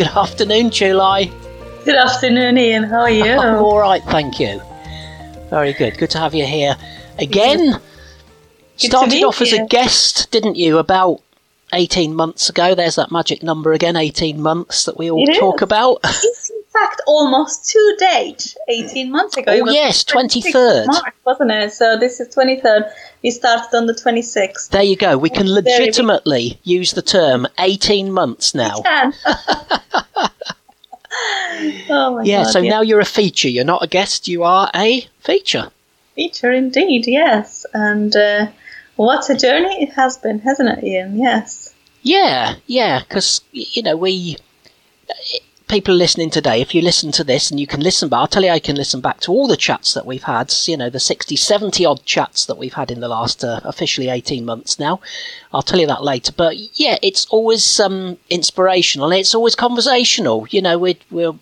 Good afternoon, July. Good afternoon, Ian. How are you? I'm all right, thank you. Very good. Good to have you here again. Good Started off you. as a guest, didn't you, about 18 months ago? There's that magic number again, 18 months that we all It talk is. about. Fact almost to date, 18 months ago. Oh, yes, 23rd. March, wasn't it? So this is 23rd. We started on the 26th. There you go. We can legitimately use the term 18 months now. Can. oh my Yeah, god. so yes. now you're a feature. You're not a guest, you are a feature. feature indeed, yes. And uh, what a journey it has been, hasn't it, Ian? Yes. Yeah, yeah, because you know we people listening today. If you listen to this, and you can listen back, I'll tell you, I can listen back to all the chats that we've had. You know, the 60, 70 odd chats that we've had in the last uh, officially eighteen months now. I'll tell you that later. But yeah, it's always um, inspirational. and It's always conversational. You know, we're we're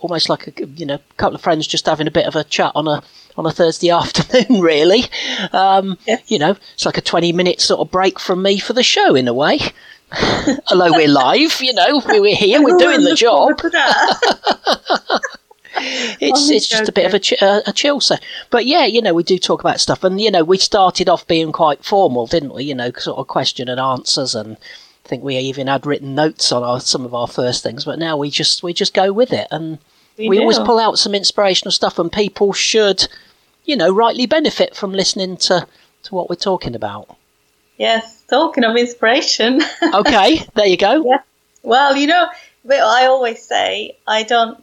almost like a you know couple of friends just having a bit of a chat on a on a Thursday afternoon. Really, um, Yes. you know, it's like a twenty minute sort of break from me for the show in a way. Although we're live, you know, we- we're here, we're doing the job. forward to that. It's Oh, it's just a bit of a, ch- uh, a chill so but yeah you know we do talk about stuff and you know we started off being quite formal didn't we? You know sort of question and answers and I think we even had written notes on our, some of our first things but now we just we just go with it and we, always pull out some inspirational stuff and people should you know rightly benefit from listening to to what we're talking about. Yes, talking of inspiration. okay there you go Yeah. Well, you know, I always say I don't.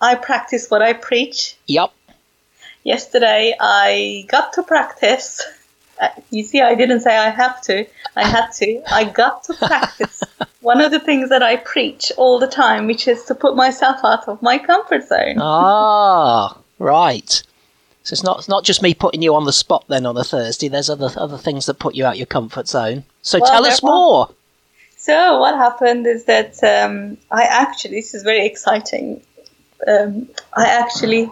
I practice what I preach. yep Yesterday, I got to practice. Uh, you see, I didn't say I have to. I had to. I got to practice one of the things that I preach all the time, which is to put myself out of my comfort zone. Ah, right. So it's not it's not just me putting you on the spot then on a Thursday. There's other other things that put you out your comfort zone. So Well, tell us more. So what happened is that um, I actually, this is very exciting. Um, I actually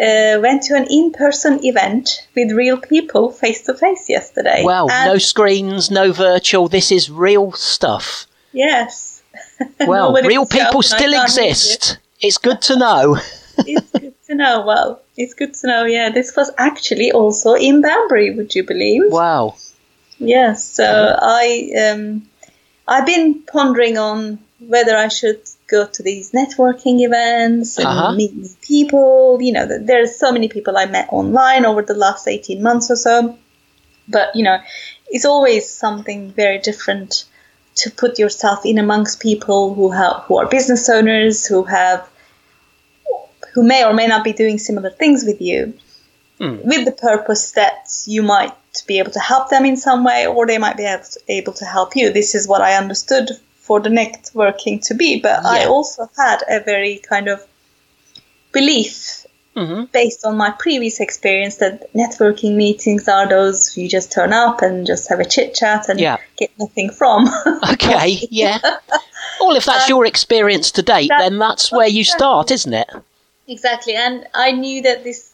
uh, went to an in-person event with real people, face to face, yesterday. Wow, no screens, no virtual. This is real stuff. Yes. Well, real people still can't hear you. exist. It's good to know. it's good to know. Well, it's good to know. Yeah, this was actually also in Banbury. Would you believe? Wow. Yes. So I um, I've been pondering on whether I should go to these networking events and Uh-huh. meet new people. You know, th- there's so many people I met online over the last 18 months or so. But you know, it's always something very different to put yourself in amongst people who have who are business owners who have who may or may not be doing similar things with you Hmm. with the purpose that you might be able to help them in some way or they might be able to, help you this is what i understood for the networking to be but i also had a very kind of belief hmm based on my previous experience that networking meetings are those you just turn up and just have a chit chat and Yeah. get nothing from Okay. Yeah. Well, if that's your experience to date, that- then that's where you start, isn't it? Exactly, and I knew that this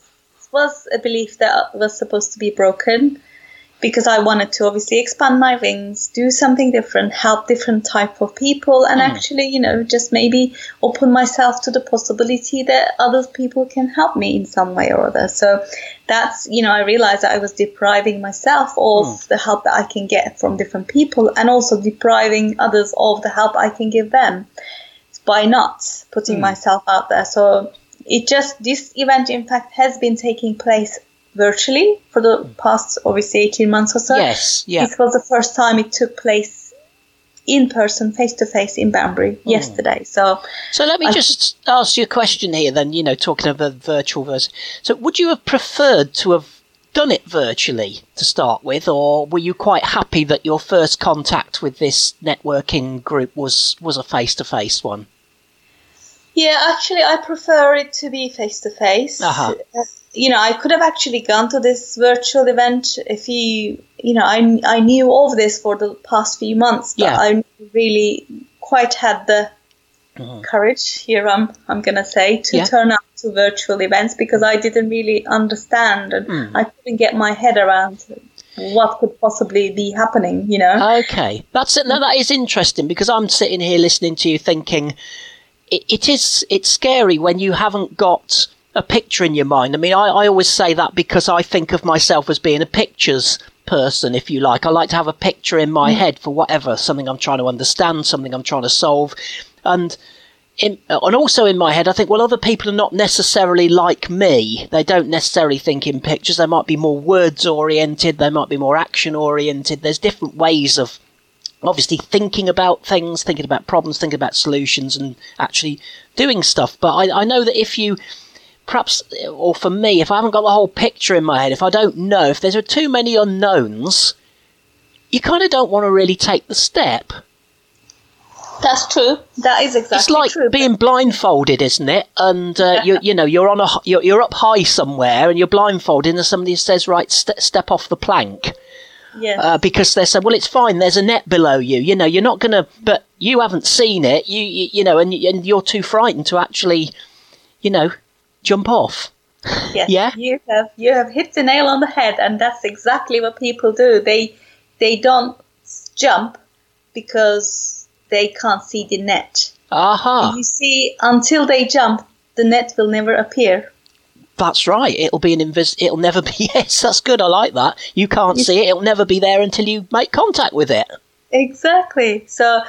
was a belief that was supposed to be broken because I wanted to obviously expand my wings, do something different, help different type of people, and hmm. actually, you know, just maybe open myself to the possibility that other people can help me in some way or other. So that's, you know, I realized that I was depriving myself of hmm. the help that I can get from different people, and also depriving others of the help I can give them by not putting hmm. myself out there. So it just this event, in fact, has been taking place virtually for the past obviously 18 months or so. Yes, yeah. This was the first time it took place in person, face to face in Banbury Hmm. yesterday. So, So let me I- just ask you a question here then, you know, talking of a virtual version. So would you have preferred to have done it virtually to start with, or were you quite happy that your first contact with this networking group was, was a face to face one? Yeah, actually, I prefer it to be face to face. You know, I could have actually gone to this virtual event if you, you know, I, I knew of this for the past few months, but Yeah. I really quite had the Mhm. courage here I'm I'm gonna say to Yeah. turn up to virtual events because I didn't really understand and Mm. I couldn't get my head around what could possibly be happening, you know. Okay, that's it. No, that is interesting because I'm sitting here listening to you, thinking it, it is it's scary when you haven't got a picture in your mind. I mean, I, I always say that because I think of myself as being a pictures person, if you like. I like to have a picture in my mm. head for whatever something I'm trying to understand, something I'm trying to solve, and. In, and also in my head, I think, well, other people are not necessarily like me. They don't necessarily think in pictures. They might be more words oriented. They might be more action oriented. There's different ways of obviously thinking about things, thinking about problems, thinking about solutions, and actually doing stuff. But I, I know that if you, perhaps, or for me, if I haven't got the whole picture in my head, if I don't know, if there's too many unknowns, you kind of don't want to really take the step. That's true. That is exactly it's like true. being blindfolded, isn't it? And uh, you, you know, you're on a, you're, you're up high somewhere, and you're blindfolded, and somebody says, "Right, st- step off the plank." Yes. uh, because they said, "Well, it's fine. There's a net below you. You know, you're not going to, but you haven't seen it. You, you, you know, and, and you're too frightened to actually, you know, jump off." yes. yeah. You have you have hit the nail on the head, and that's exactly what people do. They they don't jump because they can't see the net. Aha, You see, until they jump, the net will never appear. That's right. It'll be an invis. It'll never be. Yes, that's good. I like that. You can't see it. It'll never be there until you make contact with it. Exactly. So,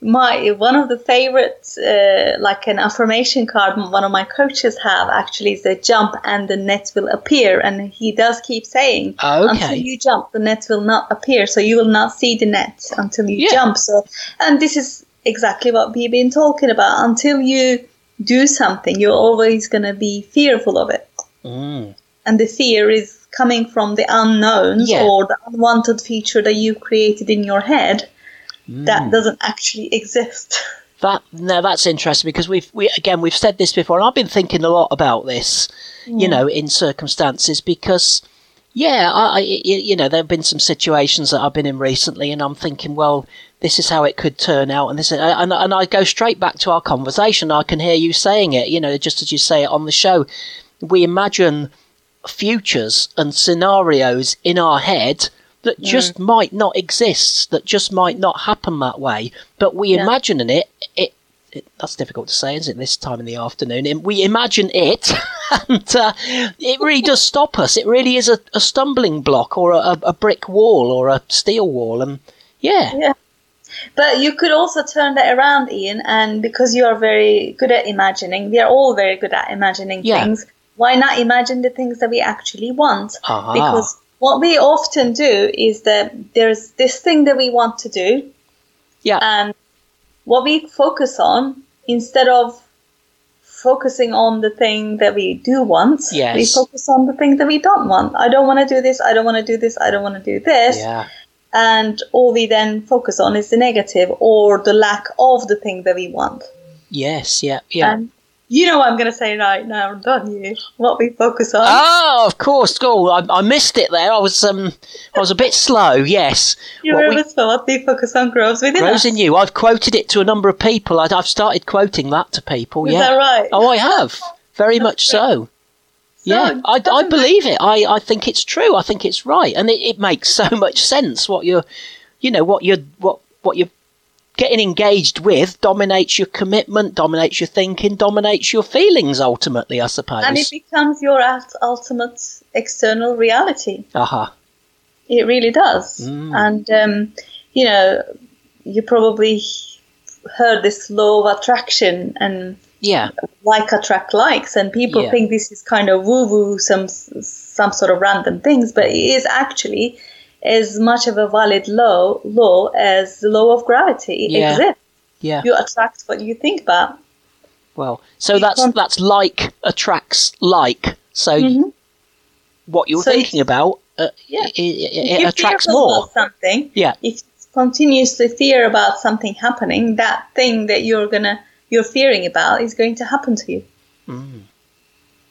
my one of the favorite, uh, like an affirmation card, one of my coaches have actually is the jump and the net will appear, and he does keep saying, until you jump, the net will not appear, so you will not see the net until you Yeah. jump. So, and this is exactly what we've been talking about. Until you do something, you're always going to be fearful of it. Mm. and the fear is coming from the unknowns Yeah. or the unwanted feature that you've created in your head Mm. that doesn't actually exist. That no, that's interesting because we've we again we've said this before, and I've been thinking a lot about this, you know, in circumstances because, yeah, I, I y- you know there have been some situations that I've been in recently, and I'm thinking, well, this is how it could turn out, and this is, and and I go straight back to our conversation. I can hear you saying it, you know, just as you say it on the show. We imagine futures and scenarios in our head that just might not exist, that just might not happen that way. But we Yeah. imagine it, it, it. That's difficult to say, isn't it? This time in the afternoon, and we imagine it, and uh, it really does stop us. It really is a, a stumbling block, or a, a brick wall, or a steel wall, and yeah, Yeah. But you could also turn that around, Ian, and because you are very good at imagining, we are all very good at imagining Yeah. things. Why not imagine the things that we actually want? Aha. Because what we often do is that there's this thing that we want to do, yeah, and what we focus on instead of focusing on the thing that we do want yes. we focus on the thing that we don't want i don't want to do this i don't want to do this i don't want to do this yeah, and all we then focus on is the negative or the lack of the thing that we want yes, yeah, yeah. and you know what i'm going to say right now don't you what we focus on Oh, of course. Oh, I, I missed it there. I was um, I was a bit slow. Yes, you what we- remember so what we focus on grows within Rose us in you. I've quoted it to a number of people. I, I've started quoting that to people. is yeah. that right Oh, I have. Very much so. Yeah, I, I believe it. I, I think it's true. I think it's right, and it, it makes so much sense. What you're, you know, what you're, what what you're getting engaged with dominates your commitment, dominates your thinking, dominates your feelings. Ultimately, I suppose. and it becomes your ultimate external reality Aha. It really does. Mm. And, um, you know, you probably heard this law of attraction. And Yeah. like attract likes, and people Yeah. think this is kind of woo woo, some some sort of random things, but it is actually as much of a valid law law as the law of gravity Yeah. exists. Yeah. You attract what you think about. Well, so You that's can't- that's like attracts like. So Mhm. what you're So thinking about, uh, Yeah. it, it, it attracts more. about something. Yeah. If you continuously fear about something happening, that thing that you're gonna you're fearing about is going to happen to you. Mm.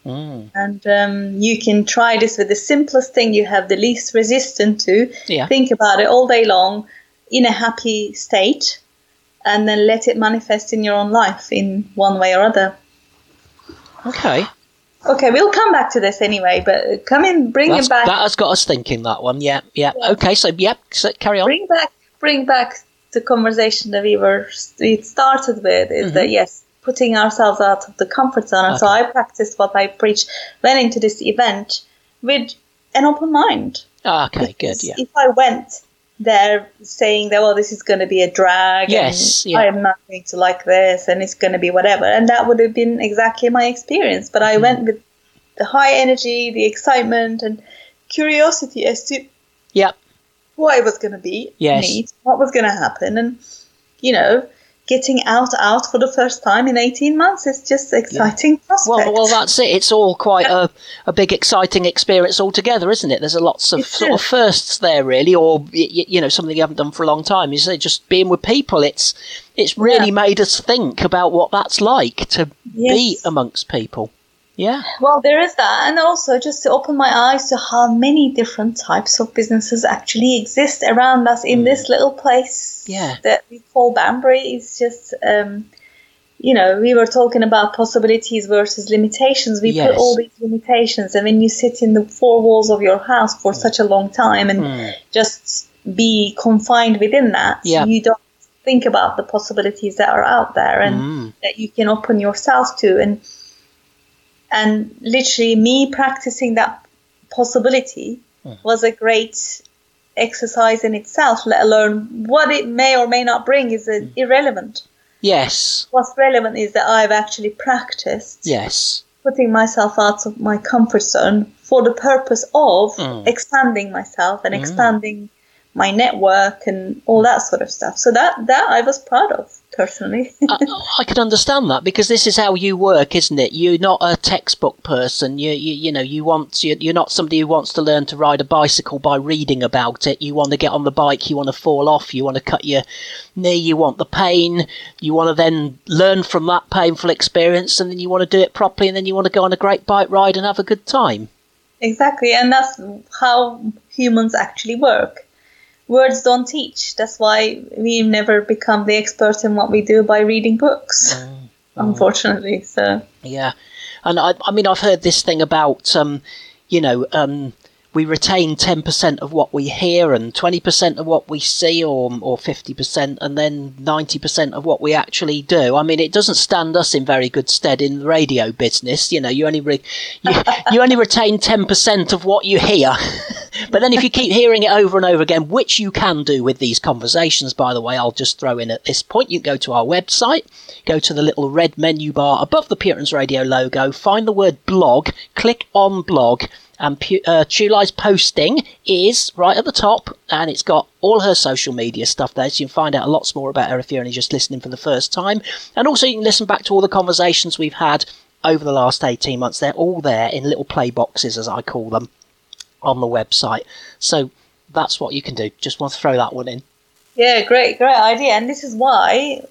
Mm. And um, you can try this with the simplest thing you have the least resistance to. Yeah. Think about it all day long in a happy state and then let it manifest in your own life in one way or other. Okay. Okay, we'll come back to this anyway, but come in, bring That's, it back, that has got us thinking. That one. Yeah. Yeah. Yeah. Okay. So yep. So carry on. bring back, bring back the conversation that we were we started with. Is that yes, putting ourselves out of the comfort zone. And so I practiced what I preach, Went into this event with an open mind. Ah, okay. Good. Yeah. If I went there saying that, well, this is going to be a drag, Yes, and yeah. I'm not going to like this, and it's going to be whatever, and that would have been exactly my experience. But Mm-hmm. I went with the high energy, the excitement, and curiosity as to Yep. what it was going to be, Yes. what was going to happen, and you know, getting out out for the first time in 18 months is just exciting prospect. Well, well, that's it. It's all quite a, a big, exciting experience altogether, isn't it? There's a lots of sort of firsts there, really, or y- y- you know, something you haven't done for a long time. You say just being with people. It's it's really Yeah. made us think about what that's like to be amongst people. Yeah, Well, there is that, and also just to open my eyes to how many different types of businesses actually exist around us in this little place Hmm. Yeah. that we call Banbury. is just, um, you know, we were talking about possibilities versus limitations. We Yes. put all these limitations, and when you sit in the four walls of your house for such a long time and Mm. just be confined within that, Yeah. you don't think about the possibilities that are out there and Mm. that you can open yourself to and and literally me practicing that possibility was a great exercise in itself let alone what it may or may not bring is uh, irrelevant. Yes, what's relevant is that i've actually practiced yes, putting myself out of my comfort zone for the purpose of Mm. expanding myself and expanding my network and all that sort of stuff. So that that i was proud of personally I, I can understand that because this is how you work, isn't it? You're not a textbook person. You, you, you know, you want you, you're not somebody who wants to learn to ride a bicycle by reading about it. You want to get on the bike. You want to fall off. You want to cut your knee. You want the pain. You want to then learn from that painful experience, and then you want to do it properly, and then you want to go on a great bike ride and have a good time. Exactly, and that's how humans actually work. Words don't teach. That's why we never become the expert in what we do by reading books, unfortunately. So, Yeah, and I, I mean, I've heard this thing about, um, you know, um, we retain ten percent of what we hear and twenty percent of what we see, or or fifty percent, and then ninety percent of what we actually do. I mean, it doesn't stand us in very good stead in the radio business. You know, you only re- you, you only retain ten percent of what you hear. But then if you keep hearing it over and over again, which you can do with these conversations, by the way, I'll just throw in at this point, you can go to our website, go to the little red menu bar above the Puritans Radio logo, find the word blog, click on blog, and uh, posting is right at the top, and it's got all her social media stuff there, so you can find out a lot more about her if you're only just listening for the first time. And also, you can listen back to all the conversations we've had over the last 18 months. They're all there in little play boxes, as I call them on the website. So that's what you can do. Just want to throw that one in. yeah, great, great idea. And this is why,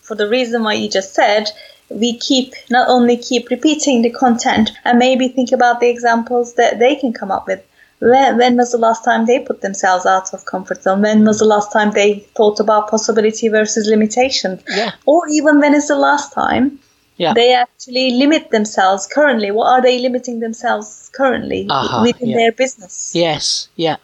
for the reason why you just said, we keep not only keep repeating the content and maybe think about the examples that they can come up with. When, when was the last time they put themselves out of comfort zone? When was the last time they thought about possibility versus limitation? Yeah. Or even when is the last time Yeah. they actually limit themselves currently? What are they limiting themselves currently Uh-huh, within yeah. their business? Yes. Yeah.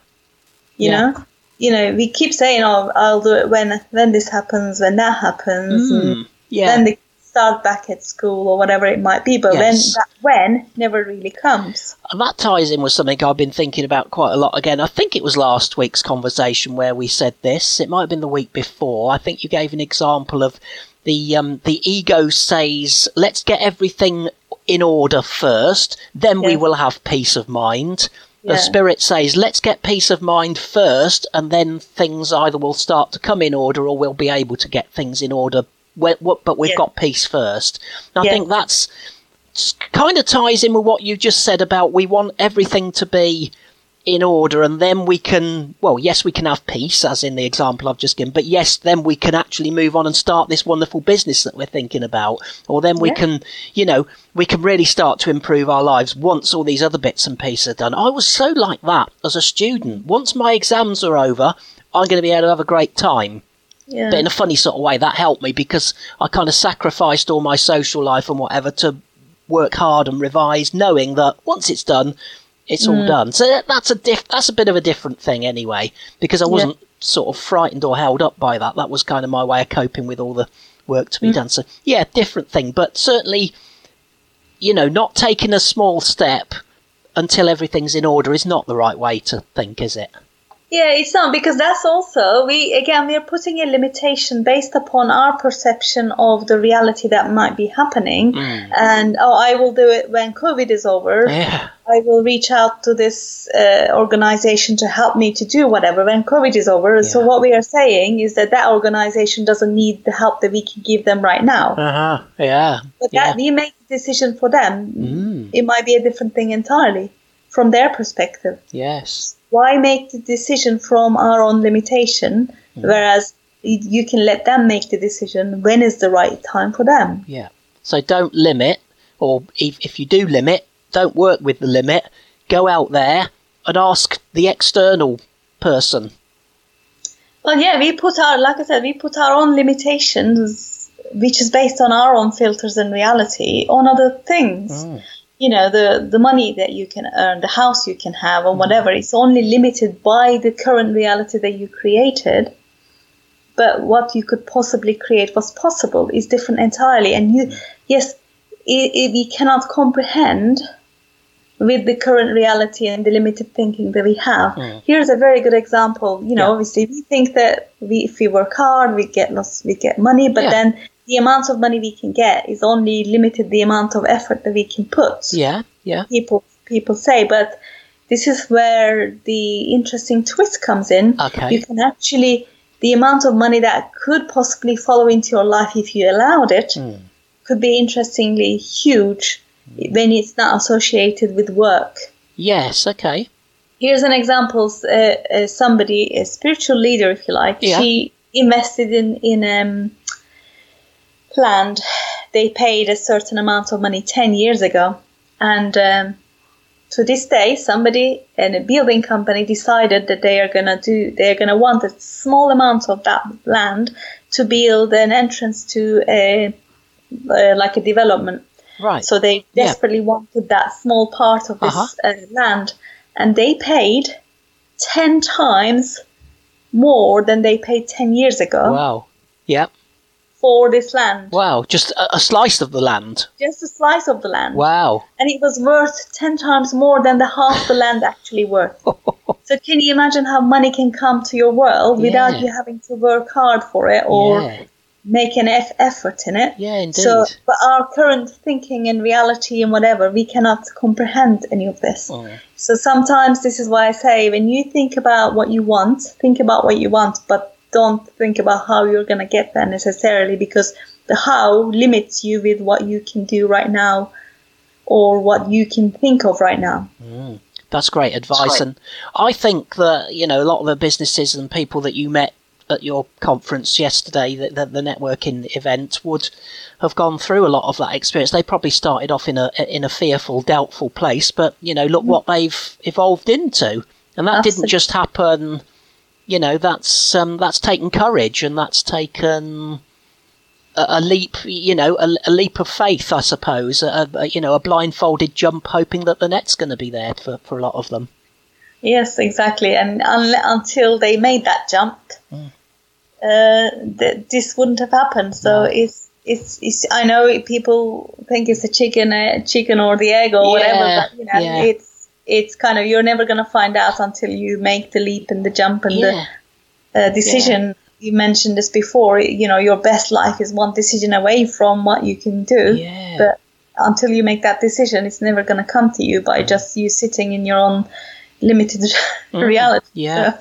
You yeah. know, you know, we keep saying, "Oh, I'll do it when when this happens, when that happens," and Mm, yeah. then the start back at school or whatever it might be. But Yes. when that when never really comes. And that ties in with something I've been thinking about quite a lot again. I think it was last week's conversation where we said this. It might have been the week before. I think you gave an example of the um, the ego says, "Let's get everything in order first, then we will have peace of mind." The Yeah. spirit says, "Let's get peace of mind first, and then things either will start to come in order, or we'll be able to get things in order." When, what, but we've Yeah. got peace first. And I Yeah. think that's kind of ties in with what you just said about we want everything to be in order and then we can well yes we can have peace as in the example i've just given but yes then we can actually move on and start this wonderful business that we're thinking about or then we Yeah. can you know we can really start to improve our lives once all these other bits and pieces are done i was so like that as a student once my exams are over i'm going to be able to have a great time Yeah. but in a funny sort of way, that helped me because I kind of sacrificed all my social life and whatever to work hard and revise, knowing that once it's done, it's all mm. done. So that's a diff- that's a bit of a different thing anyway, because I wasn't sort of frightened or held up by that. That was kind of my way of coping with all the work to be mm. done. So yeah, different thing, but certainly, you know, not taking a small step until everything's in order is not the right way to think, is it? Yeah, it's not because that's also we again we are putting a limitation based upon our perception of the reality that might be happening. And oh, I will do it when COVID is over. Yeah. I will reach out to this uh, organization to help me to do whatever when COVID is over. So what we are saying is that that organization doesn't need the help that we can give them right now. Uh huh. Yeah. But yeah. that we make the decision for them. Mm. It might be a different thing entirely from their perspective Yes. Why make the decision from our own limitation whereas you can let them make the decision when is the right time for them Yeah. So don't limit, or if, if you do limit, don't work with the limit. Go out there and ask the external person. well yeah we put our like i said we put our own limitations which is based on our own filters and reality on other things mm. You know the the money that you can earn the house you can have or mm-hmm. whatever it's only limited by the current reality that you created. But what you could possibly create was possible is different entirely. And you yes i i we cannot comprehend with the current reality and the limited thinking that we have. Mm. Here's a very good example. You know Yeah. obviously we think that we if we work hard we get lots we get money but Yeah. then the amount of money we can get is only limited the amount of effort that we can put Yeah. Yeah. people people say but this is where the interesting twist comes in Okay. you can actually the amount of money that could possibly follow into your life if you allowed it Hmm. could be interestingly huge when it's not associated with work Yes. Okay. here's an example uh, uh, somebody a spiritual leader if you like Yeah. she invested in in um planned they paid a certain amount of money 10 years ago and um, to this day somebody in a building company decided that they are going to do they're going to want a small amount of that land to build an entrance to a uh, like a development Right. so they Yeah. desperately wanted that small part of this Uh-huh. uh, land, and they paid ten times more than they paid ten years ago wow. Yeah. For this land. Wow. Just a, a slice of the land. Just a slice of the land, Wow. and it was worth ten times more than the half the land actually worth. so can you imagine how money can come to your world without you having to work hard for it or yeah. make an eff- effort in it? Yeah. Indeed. So, but our current thinking and reality and whatever, we cannot comprehend any of this. Mm. So sometimes this is why I say when you think about what you want, think about what you want, but don't think about how you're going to get there necessarily because the how limits you with what you can do right now or what you can think of right now. Mm. That's great advice, and I think that you know a lot of the businesses and people that you met at your conference yesterday, the, the, the networking event, would have gone through a lot of that experience. They probably started off in a in a fearful, doubtful place, but you know, look mm. what they've evolved into, and that didn't just happen. You know, that's um, that's taken courage, and that's taken a, a leap. You know, a, a leap of faith, I suppose. A, a, you know, a blindfolded jump, hoping that the net's going to be there for, for a lot of them. Yes, exactly. And un- until they made that jump, uh, th- this wouldn't have happened. So No. it's it's, it's I know people think it's the chicken, uh, chicken or the egg or whatever, but you know, yeah. it's it's kind of you're never gonna find out until you make the leap and the jump and Yeah. the uh, decision. You mentioned this before. You know, your best life is one decision away from what you can do. Yeah. But until you make that decision, it's never going to come to you by just you sitting in your own limited reality. Mm-hmm. Yeah. So,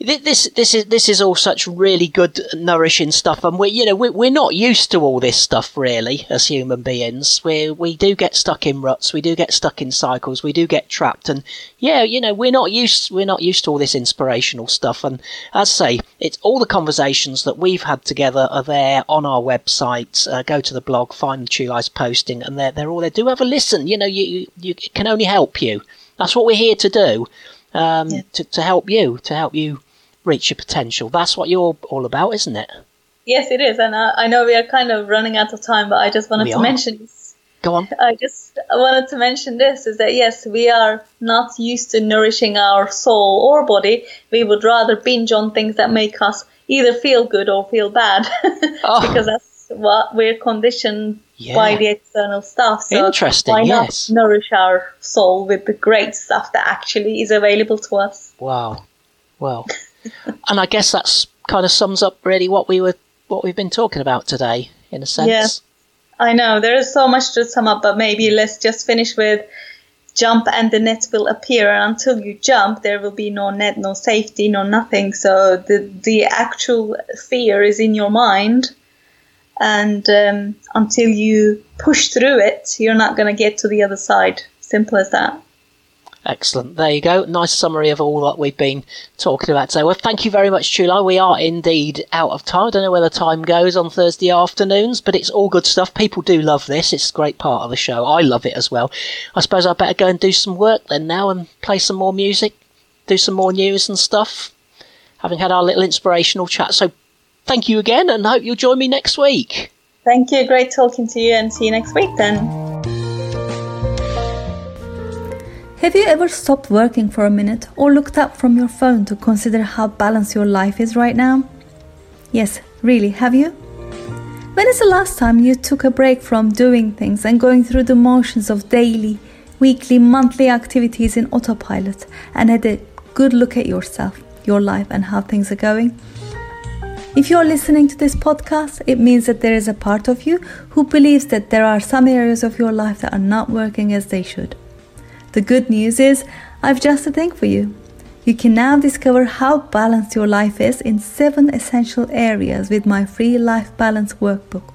This this is this is all such really good, nourishing stuff, and we you know we we're not used to all this stuff really as human beings. We we do get stuck in ruts, we do get stuck in cycles, we do get trapped, and yeah, you know we're not used we're not used to all this inspirational stuff. And as I say, it's all the conversations that we've had together are there on our website. Uh, go to the blog, find the Chuli's posting, and they're they're all there. Do have a listen. You know you you, you can only help you. That's what we're here to do. Um, Yeah. to, to help you, to help you reach your potential. That's what you're all about, isn't it? yes, it is, and I, I know we are kind of running out of time, but I just wanted We to are. mention. Go on. I just wanted to mention this is that yes, we are not used to nourishing our soul or body. We would rather binge on things that make us either feel good or feel bad, Oh. because that's what we're conditioned Yeah. by the external stuff. So Interesting, Why yes. not nourish our soul with the great stuff that actually is available to us? Wow. Well, and I guess that's kind of sums up really what we were what we've been talking about today, in a sense. Yeah. I know there is so much to sum up, but maybe let's just finish with jump and the net will appear. And until you jump, there will be no net, no safety, no nothing. So the the actual fear is in your mind, and um, until you push through it, you're not going to get to the other side. Simple as that. Excellent. There you go. Nice summary of all that we've been talking about today. Well, thank you very much, Chula. We are indeed out of time. I don't know where the time goes on Thursday afternoons, but it's all good stuff. People do love this. It's a great part of the show. I love it as well. I suppose I better go and do some work then now and play some more music, do some more news and stuff. Having had our little inspirational chat. So thank you again and hope you'll join me next week. Thank you. Great talking to you, and see you next week then. Have you ever stopped working for a minute or looked up from your phone to consider how balanced your life is right now? Yes, really, have you? When is the last time you took a break from doing things and going through the motions of daily, weekly, monthly activities in autopilot and had a good look at yourself, your life, and how things are going? If you're listening to this podcast, it means that there is a part of you who believes that there are some areas of your life that are not working as they should. The good news is, I've just a thing for you. You can now discover how balanced your life is in seven essential areas with my free life balance workbook.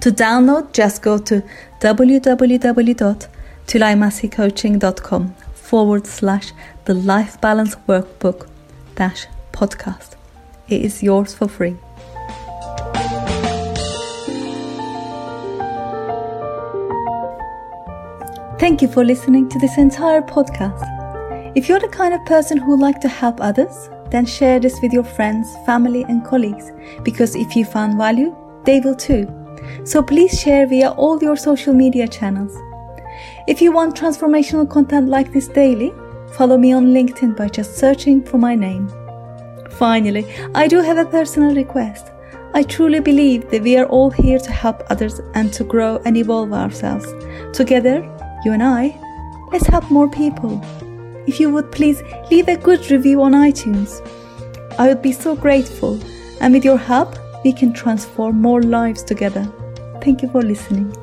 To download, just go to www.tulaimassicoaching.com forward slash the life balance workbook dash podcast. It is yours for free. Thank you for listening to this entire podcast. If you're the kind of person who like to help others, then share this with your friends, family, and colleagues because if you found value, they will too. So please share via all your social media channels. If you want transformational content like this daily, follow me on LinkedIn by just searching for my name. Finally, I do have a personal request. I truly believe that we are all here to help others and to grow and evolve ourselves. Together, you and I, let's help more people. If you would please leave a good review on iTunes, I would be so grateful. And with your help, we can transform more lives together. Thank you for listening.